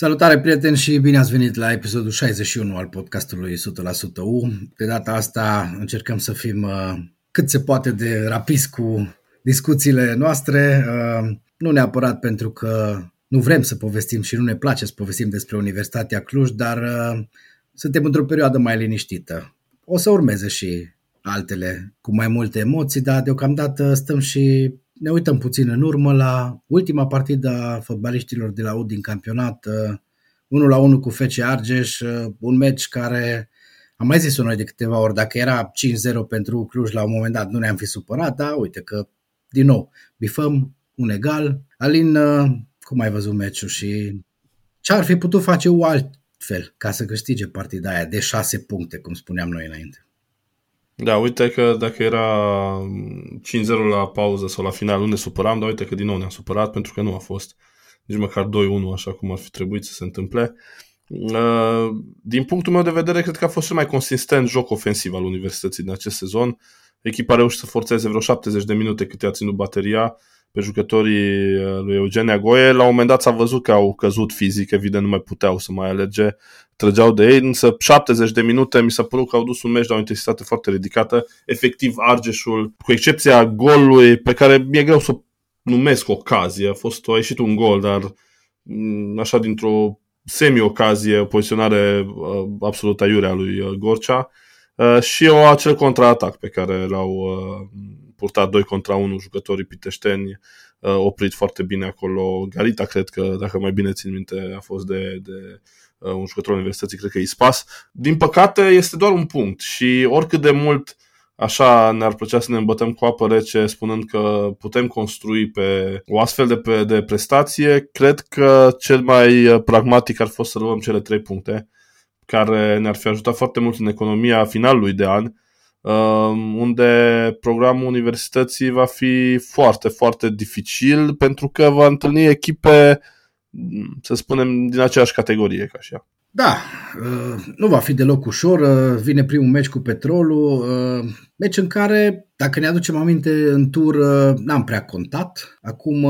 Salutare prieteni și bine ați venit la episodul 61 al podcastului 100% U. De data asta încercăm să fim uh, cât se poate de rapizi cu discuțiile noastre, uh, nu neapărat pentru că nu vrem să povestim și nu ne place să povestim despre Universitatea Cluj, dar uh, suntem într-o perioadă mai liniștită. O să urmeze și altele cu mai multe emoții, dar deocamdată stăm și ne uităm puțin în urmă la ultima partidă a fotbaliștilor de la U din campionat, 1 uh, la 1 cu FC Argeș, uh, un meci care am mai zis-o noi de câteva ori, dacă era 5-0 pentru Cluj la un moment dat nu ne-am fi supărat, dar uite că din nou bifăm un egal. Alin, uh, cum ai văzut meciul și ce ar fi putut face U altfel ca să câștige partida aia de 6 puncte, cum spuneam noi înainte? Da, uite că dacă era 5-0 la pauză sau la final, nu ne supăram, dar uite că din nou ne-am supărat pentru că nu a fost nici măcar 2-1 așa cum ar fi trebuit să se întâmple. Uh, din punctul meu de vedere, cred că a fost cel mai consistent joc ofensiv al Universității din acest sezon. Echipa a reușit să forțeze vreo 70 de minute cât a ținut bateria pe jucătorii uh, lui Eugenia Goie. La un moment dat s-a văzut că au căzut fizic, evident nu mai puteau să mai alerge, trăgeau de ei, însă 70 de minute mi s-a părut că au dus un meci la o intensitate foarte ridicată. Efectiv, Argeșul, cu excepția golului pe care mi-e greu să numesc ocazie, a fost a ieșit un gol, dar mm, așa dintr-o semi-ocazie, o poziționare uh, absolut aiurea lui uh, Gorcea și o acel contraatac pe care l-au purtat 2 contra 1 jucătorii piteșteni, uh, oprit foarte bine acolo. Garita, cred că, dacă mai bine țin minte, a fost de, de uh, un jucător universității, cred că Ispas. Din păcate, este doar un punct și oricât de mult așa ne-ar plăcea să ne îmbătăm cu apă rece spunând că putem construi pe o astfel de, pe, de prestație, cred că cel mai uh, pragmatic ar fost să luăm cele trei puncte care ne-ar fi ajutat foarte mult în economia finalului de an Um, unde programul universității va fi foarte, foarte dificil pentru că va întâlni echipe, să spunem, din aceeași categorie ca și ea. Da, uh, nu va fi deloc ușor. Uh, vine primul meci cu Petrolul, uh, meci în care, dacă ne aducem aminte, în tur n-am prea contat. Acum,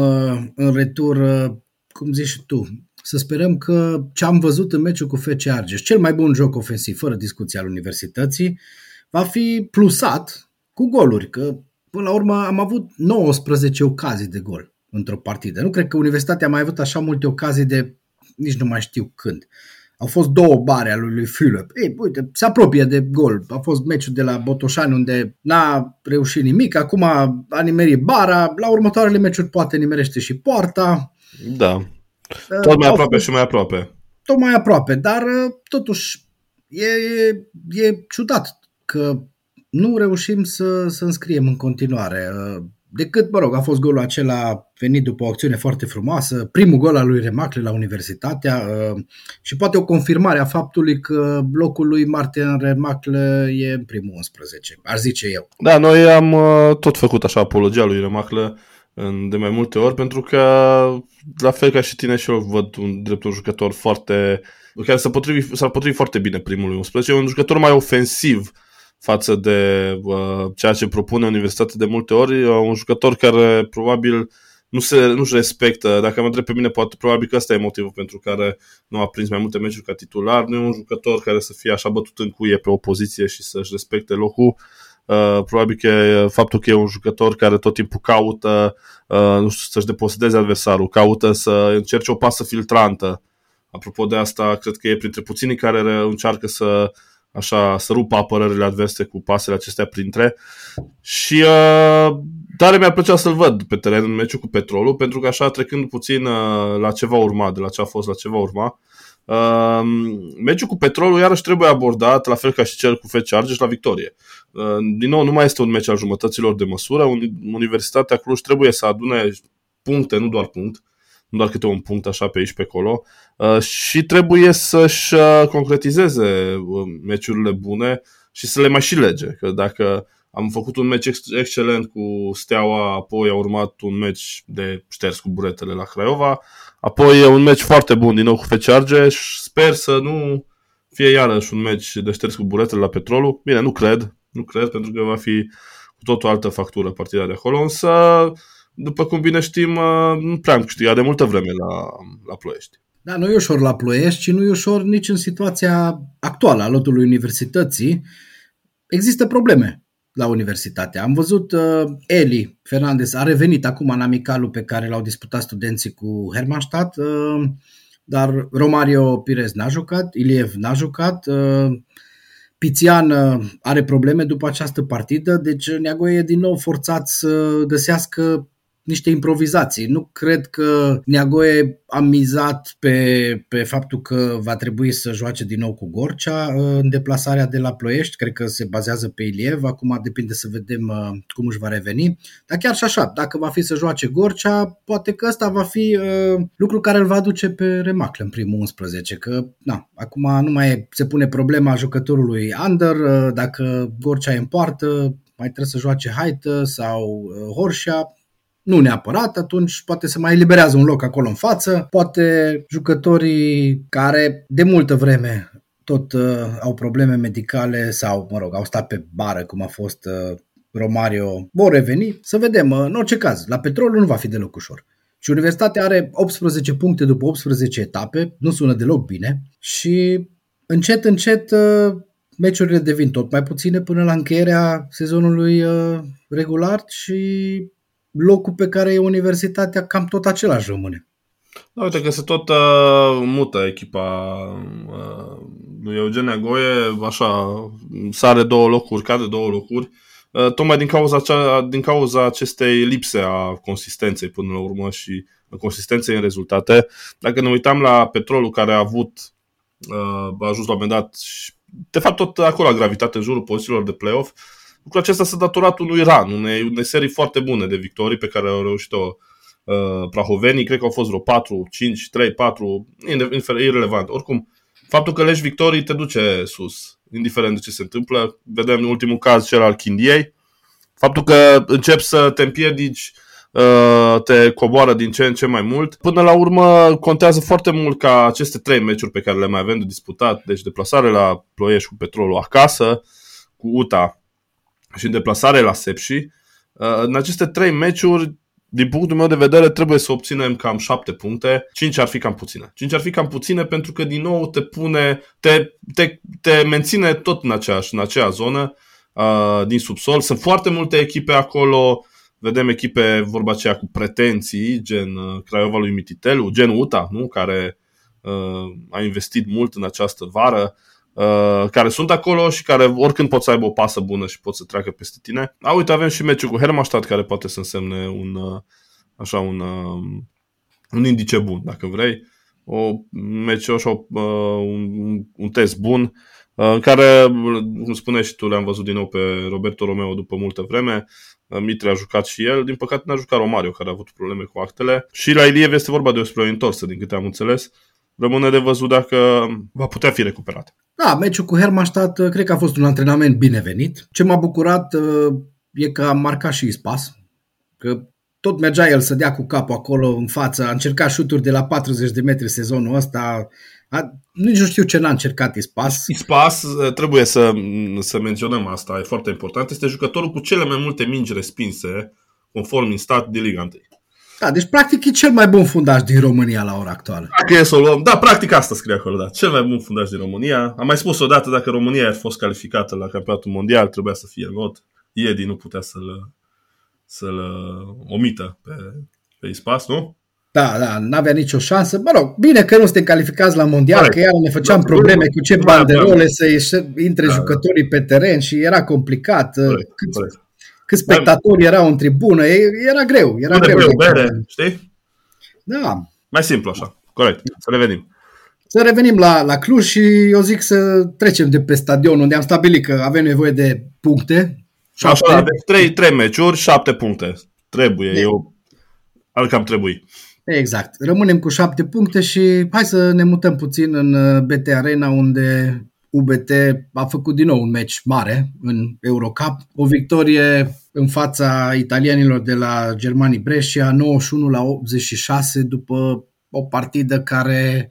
în retur, cum zici și tu, să sperăm că ce am văzut în meciul cu FC Argeș, cel mai bun joc ofensiv, fără discuție al universității, va fi plusat cu goluri, că până la urmă am avut 19 ocazii de gol într-o partidă. Nu cred că Universitatea a mai avut așa multe ocazii de nici nu mai știu când. Au fost două bare ale lui Philip. Ei, uite, se apropie de gol. A fost meciul de la Botoșani unde n-a reușit nimic. Acum a nimerit bara. La următoarele meciuri poate nimerește și poarta. Da. Uh, tot mai aproape fost, și mai aproape. Tot mai aproape, dar uh, totuși e, e, e ciudat că nu reușim să, să înscriem în continuare. Decât, mă rog, a fost golul acela venit după o acțiune foarte frumoasă, primul gol al lui Remacle la Universitatea și poate o confirmare a faptului că locul lui Martin Remacle e în primul 11, ar zice eu. Da, noi am tot făcut așa apologia lui Remacle de mai multe ori, pentru că, la fel ca și tine și eu văd un dreptul jucător foarte, care s-ar potrivi, s-ar potrivi foarte bine primului 11, e un jucător mai ofensiv, uh, față de uh, ceea ce propune Universitatea de multe ori, uh, un jucător care probabil nu se, nu-și respectă, dacă mă întreb pe mine, poate, probabil că ăsta e motivul pentru care nu a prins mai multe meciuri ca titular, nu e un jucător care să fie așa bătut în cuie pe o poziție și să-și respecte locul, Uh, probabil că faptul că e un jucător care tot timpul caută uh, nu știu, să-și deposedeze adversarul, caută să încerce o pasă filtrantă. Apropo de asta, cred că e printre puținii care încearcă să așa, să rupă apărările adverse cu pasele acestea printre. Și uh, tare mi-ar plăcea să-l văd pe teren în meciul cu Petrolul, pentru că așa, trecând puțin uh, la ce va urma, de la ce a fost la ce va urma, Uh, meciul cu Petrolul iarăși trebuie abordat, la fel ca și cel cu FC Argeș, la victorie. Uh, din nou, nu mai este un meci al jumătăților de măsură. Universitatea Cluj trebuie să adune puncte, nu doar punct, nu doar câte un punct așa pe aici pe acolo, uh, și trebuie să-și uh, concretizeze uh, meciurile bune și să le mai și lege. Că dacă am făcut un meci excelent cu Steaua, apoi a urmat un meci de șters cu buretele la Craiova, apoi un meci foarte bun din nou cu FC Argeș, sper să nu fie iarăși un meci de șters cu buretele la Petrolul. Bine, nu cred, nu cred, pentru că va fi cu tot o altă factură partida de acolo, însă după cum bine știm, uh, nu prea am câștigat de multă vreme la, la Ploiești. Da, nu e ușor la Ploiești și nu e ușor nici în situația actuală a lotului universității. Există probleme la universitate. Am văzut uh, Eli Fernandez a revenit acum în amicalul pe care l-au disputat studenții cu Hermannstadt, uh, dar Romario Pires n-a jucat, Iliev n-a jucat, uh, Pițian uh, are probleme după această partidă, deci Neagoie e din nou forțat să găsească niște improvizații. Nu cred că Neagoe a mizat pe, pe faptul că va trebui să joace din nou cu Gorcea uh, în deplasarea de la Ploiești. Cred că se bazează pe Iliev. Acum depinde să vedem uh, cum își va reveni. Dar chiar și așa, dacă va fi să joace Gorcea, poate că ăsta va fi uh, lucru care îl va duce pe Remacle în primul 11. Că, na, acum nu mai se pune problema jucătorului Under. Uh, dacă Gorcea e în poartă, mai trebuie să joace Haită sau uh, Horșa, nu neapărat, atunci poate se mai eliberează un loc acolo în față, poate jucătorii care de multă vreme tot uh, au probleme medicale sau, mă rog, au stat pe bară, cum a fost uh, Romario, vor reveni. Să vedem, uh, în orice caz, la petrolul nu va fi deloc ușor. Și Universitatea are 18 puncte după 18 etape, nu sună deloc bine și încet, încet uh, meciurile devin tot mai puține până la încheierea sezonului uh, regular și locul pe care e universitatea cam tot același rămâne. Da, uite că se tot uh, mută echipa uh, lui Eugenia Goie, așa, sare două locuri, cade două locuri, uh, tocmai din cauza, cea, din cauza acestei lipse a consistenței până la urmă și consistenței în rezultate. Dacă ne uitam la petrolul care a avut, uh, a ajuns la un moment dat, și, de fapt tot acolo a gravitat în jurul pozițiilor de playoff, uh, Lucrul acesta s-a datorat unui ran, unei, unei serii foarte bune de victorii pe care au reușit-o uh, prahovenii. Cred că au fost vreo 4, 5, 3, 4, irrelevant. Oricum, faptul că legi victorii te duce sus, indiferent de ce se întâmplă. Vedem în ultimul caz cel al Chindiei. Faptul că începi să te împiedici uh, te coboară din ce în ce mai mult. Până la urmă, contează foarte mult ca aceste trei meciuri pe care le mai avem de disputat, deci deplasare la Ploiești cu Petrolul acasă, cu UTA și în deplasare la Sepsi. Uh, în aceste trei meciuri, din punctul meu de vedere, trebuie să obținem cam 7 puncte. 5 ar fi cam puține. 5 ar fi cam puține pentru că din nou te pune, te, te, te menține tot în, aceeași, în aceea zonă uh, din subsol. Sunt foarte multe echipe acolo, vedem echipe, vorba aceea, cu pretenții, gen uh, Craiova lui Mititelu, gen UTA, nu? care uh, a investit mult în această vară. Uh, care sunt acolo și care oricând pot să aibă o pasă bună și pot să treacă peste tine. A, uite, avem și meciul cu Hermannstadt care poate să însemne un, uh, așa, un, uh, un indice bun, dacă vrei. O meci, așa, un, un test bun în care, cum spuneai și tu, le-am văzut din nou pe Roberto Romeo după multă vreme. Mitre a jucat și el, din păcate n-a jucat Romario, care a avut probleme cu actele. Și la Iliev este vorba despre o întorsă, din câte am înțeles. Rămâne de văzut dacă va putea fi recuperat. Da, meciul cu Hermannstadt uh, cred că a fost un antrenament binevenit. Ce m-a bucurat uh, e că a marcat și Ispas, că tot mergea el să dea cu capul acolo în față, a încercat șuturi de la 40 de metri sezonul ăsta, a, nici nu știu ce n-a încercat Ispas. Ispas, uh, trebuie să, să menționăm asta, e foarte important, este jucătorul cu cele mai multe mingi respinse, conform în stat de Liga 1. Da, deci practic e cel mai bun fundaj din România la ora actuală. Dacă e să o luăm, da, practic asta scrie acolo, da. Cel mai bun fundaj din România. Am mai spus odată, dacă România ar fost calificată la campionatul mondial, trebuia să fie not. Iedi nu putea să-l, să-l omită pe, pe Ispas, nu? Da, da, n-avea nicio șansă. Mă rog, bine că nu suntem calificați la mondial, că iar ne făceam probleme cu ce banderole să intre da, jucătorii pe teren și era complicat. Corect, Cât, corect câți spectatori erau în tribună, era greu. Era greu, greu bere, știi? Da. Mai simplu așa, corect, să revenim. Să revenim la, la Cluj și eu zic să trecem de pe stadion unde am stabilit că avem nevoie de puncte. Șapte. Așa, avem trei, trei meciuri, șapte puncte. Trebuie, de. eu al cam trebuie. Exact. Rămânem cu șapte puncte și hai să ne mutăm puțin în uh, BT Arena unde UBT a făcut din nou un meci mare în Eurocup, o victorie în fața italienilor de la Germanii Brescia, 91 la 86 după o partidă care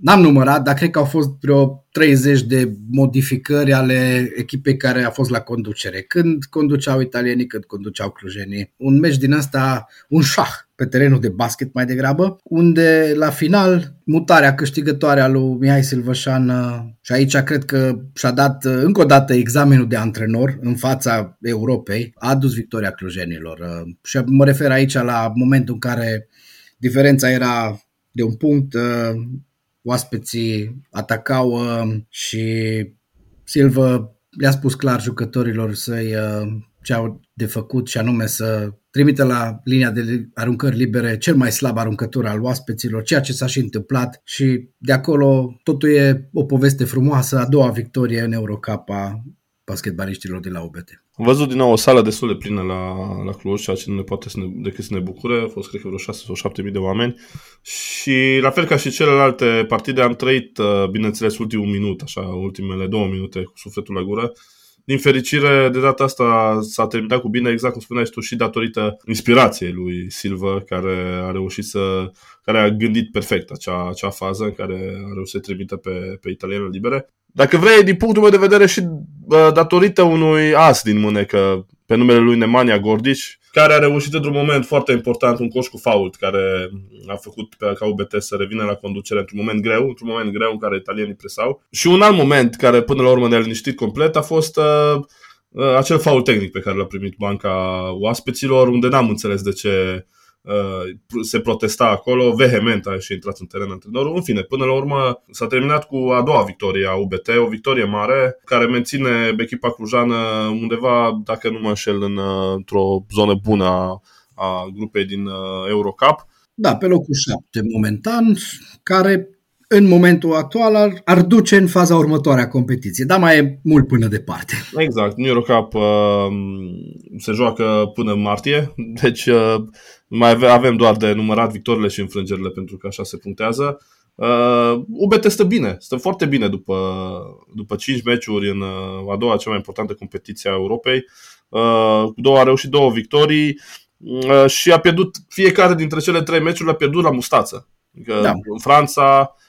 n-am numărat, dar cred că au fost vreo 30 de modificări ale echipei care a fost la conducere. Când conduceau italienii, când conduceau clujenii. Un meci din ăsta, un șah pe terenul de basket mai degrabă, unde la final mutarea câștigătoare a lui Mihai Silvășan și aici cred că și-a dat încă o dată examenul de antrenor în fața Europei, a adus victoria clujenilor. Și mă refer aici la momentul în care diferența era de un punct, oaspeții atacau și Silva le-a spus clar jucătorilor să-i ce au de făcut și anume să trimite la linia de aruncări libere cel mai slab aruncător al oaspeților, ceea ce s-a și întâmplat și de acolo totul e o poveste frumoasă, a doua victorie în Eurocup a basketbaliștilor de la UBT. Am văzut din nou o sală destul de plină la, la Cluj, ceea ce nu ne poate să ne, decât să ne bucure. A fost, cred că, vreo 6 sau 7 mii de oameni. Și, la fel ca și celelalte partide, am trăit, uh, bineînțeles, ultimul minut, așa, ultimele două minute cu sufletul la gură din fericire, de data asta s-a terminat cu bine, exact cum spuneai tu, și datorită inspirației lui Silva, care a reușit să, care a gândit perfect acea, acea fază în care a reușit să trimită pe, pe italiene libere. Dacă vrei, din punctul meu de vedere și datorită unui as din mânecă pe numele lui Nemanja Gordici, care a reușit într-un moment foarte important un coș cu fault, care a făcut pe ca UBT să revină la conducere într-un moment greu, într-un moment greu în care italienii presau. Și un alt moment care până la urmă ne-a liniștit complet a fost uh, uh, acel fault tehnic pe care l-a primit banca oaspeților, unde n-am înțeles de ce Uh, se protesta acolo, vehement a și intrat în teren antrenorul. În fine, până la urmă s-a terminat cu a doua victorie a UBT, o victorie mare care menține echipa clujană undeva, dacă nu mă înșel, în, uh, într-o zonă bună a, a grupei din uh, Eurocup. Da, pe locul 7 momentan, care în momentul actual ar, ar duce în faza următoare a competiției, dar mai e mult până departe. Exact, New Eurocup uh, se joacă până în martie, deci uh, mai avem doar de numărat victorile și înfrângerile pentru că așa se punctează. Uh, UBT stă bine, stă foarte bine după, după 5 meciuri în uh, a doua cea mai importantă competiție a Europei. Uh, două, a reușit două victorii uh, și a pierdut fiecare dintre cele trei meciuri, a pierdut la mustață. Adică da. În Franța, uh,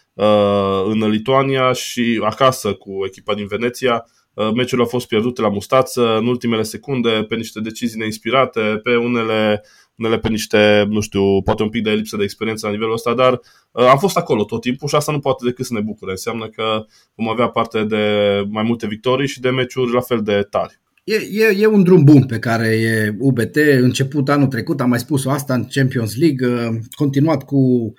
în Lituania și acasă cu echipa din Veneția, uh, meciurile au fost pierdute la mustață în ultimele secunde pe niște decizii neinspirate, pe unele unele pe niște, nu știu, poate un pic de lipsă de experiență la nivelul ăsta, dar uh, am fost acolo tot timpul și asta nu poate decât să ne bucure. Înseamnă că vom avea parte de mai multe victorii și de meciuri la fel de tari. E, e, e un drum bun pe care e UBT, început anul trecut, am mai spus-o asta în Champions League, uh, continuat cu uh,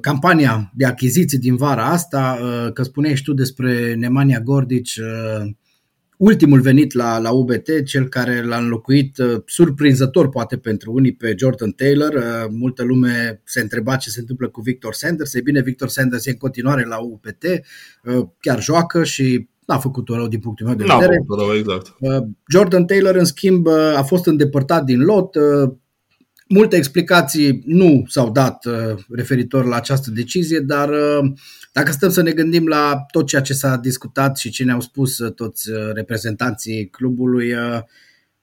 campania de achiziții din vara asta, uh, că spuneai și tu despre Nemanja Gordici, ultimul venit la, la UBT, cel care l-a înlocuit uh, surprinzător poate pentru unii pe Jordan Taylor. Uh, multă lume se întreba ce se întâmplă cu Victor Sanders. E bine, Victor Sanders e în continuare la UBT, uh, chiar joacă și n-a făcut-o rău din punctul meu de vedere. N-a făcut rău, exact. Jordan Taylor, în schimb, a fost îndepărtat din lot. Multe explicații nu s-au dat referitor la această decizie, dar dacă stăm să ne gândim la tot ceea ce s-a discutat și ce ne-au spus uh, toți uh, reprezentanții clubului, uh,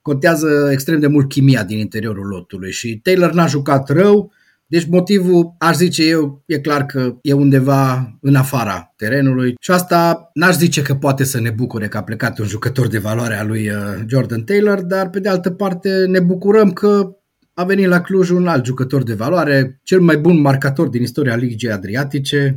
contează extrem de mult chimia din interiorul lotului și Taylor n-a jucat rău, deci motivul, aș zice eu, e clar că e undeva în afara terenului și asta n-aș zice că poate să ne bucure că a plecat un jucător de valoare a lui Jordan Taylor, dar pe de altă parte ne bucurăm că a venit la Cluj un alt jucător de valoare, cel mai bun marcator din istoria Ligii Adriatice,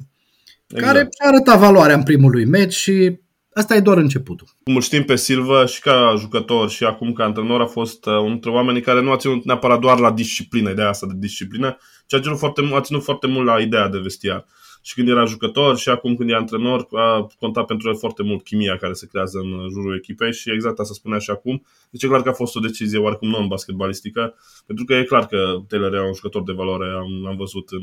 exact. care și-a arătat valoarea în primul lui meci și asta e doar începutul. Cum îl știm pe Silva și ca jucător și acum ca antrenor a fost uh, unul dintre oamenii care nu a ținut neapărat doar la disciplină, ideea asta de disciplină, ci a ținut foarte, a ținut foarte mult la ideea de vestiar. Și când era jucător și acum când e antrenor, a contat pentru el foarte mult chimia care se creează în jurul echipei și exact asta spunea și acum. Deci e clar că a fost o decizie oarecum non-basketbalistică, pentru că e clar că Taylor era un jucător de valoare, am, am văzut în,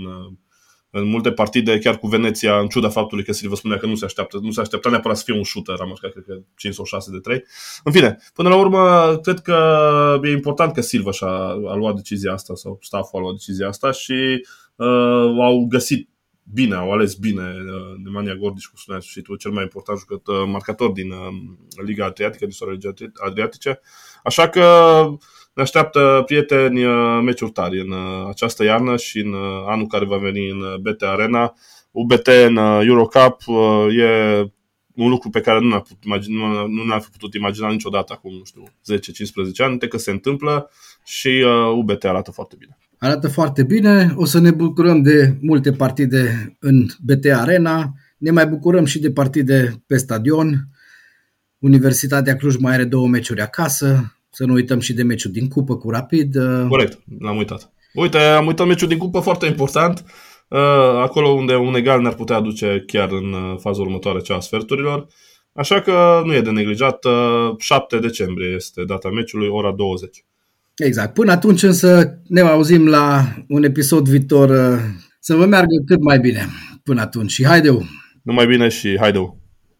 în multe partide, chiar cu Veneția, în ciuda faptului că Silva spunea că nu se așteaptă, nu se aștepta neapărat să fie un shooter, am cred că 5 sau 6 de 3. În fine, până la urmă, cred că e important că Silva și-a a luat decizia asta sau stafful a luat decizia asta și uh, au găsit bine, au ales bine uh, Nemanja Gordici, cum spuneai și tu, cel mai important jucător, marcator din uh, Liga Adriatică, din istoria Adriatice. Așa că ne așteaptă, prieteni, uh, meciuri tari în uh, această iarnă și în uh, anul care va veni în BT Arena. UBT în Eurocup e un lucru pe care nu ne-a putut imagina, nu ne-a putut imagina niciodată acum, nu știu, 10-15 ani, de că se întâmplă și UBT arată foarte bine. Arată foarte bine, o să ne bucurăm de multe partide în BT Arena, ne mai bucurăm și de partide pe stadion. Universitatea Cluj mai are două meciuri acasă, să nu uităm și de meciul din cupă cu Rapid. Corect, l-am uitat. Uite, am uitat meciul din cupă foarte important, uh, acolo unde un egal ne-ar putea aduce chiar în uh, faza următoare, cea a sferturilor. Așa că nu e de neglijat. 7 decembrie este data meciului, ora 20. Exact. Până atunci însă ne auzim la un episod viitor. Să vă meargă cât mai bine până atunci. Și haideu! Numai bine și haideu!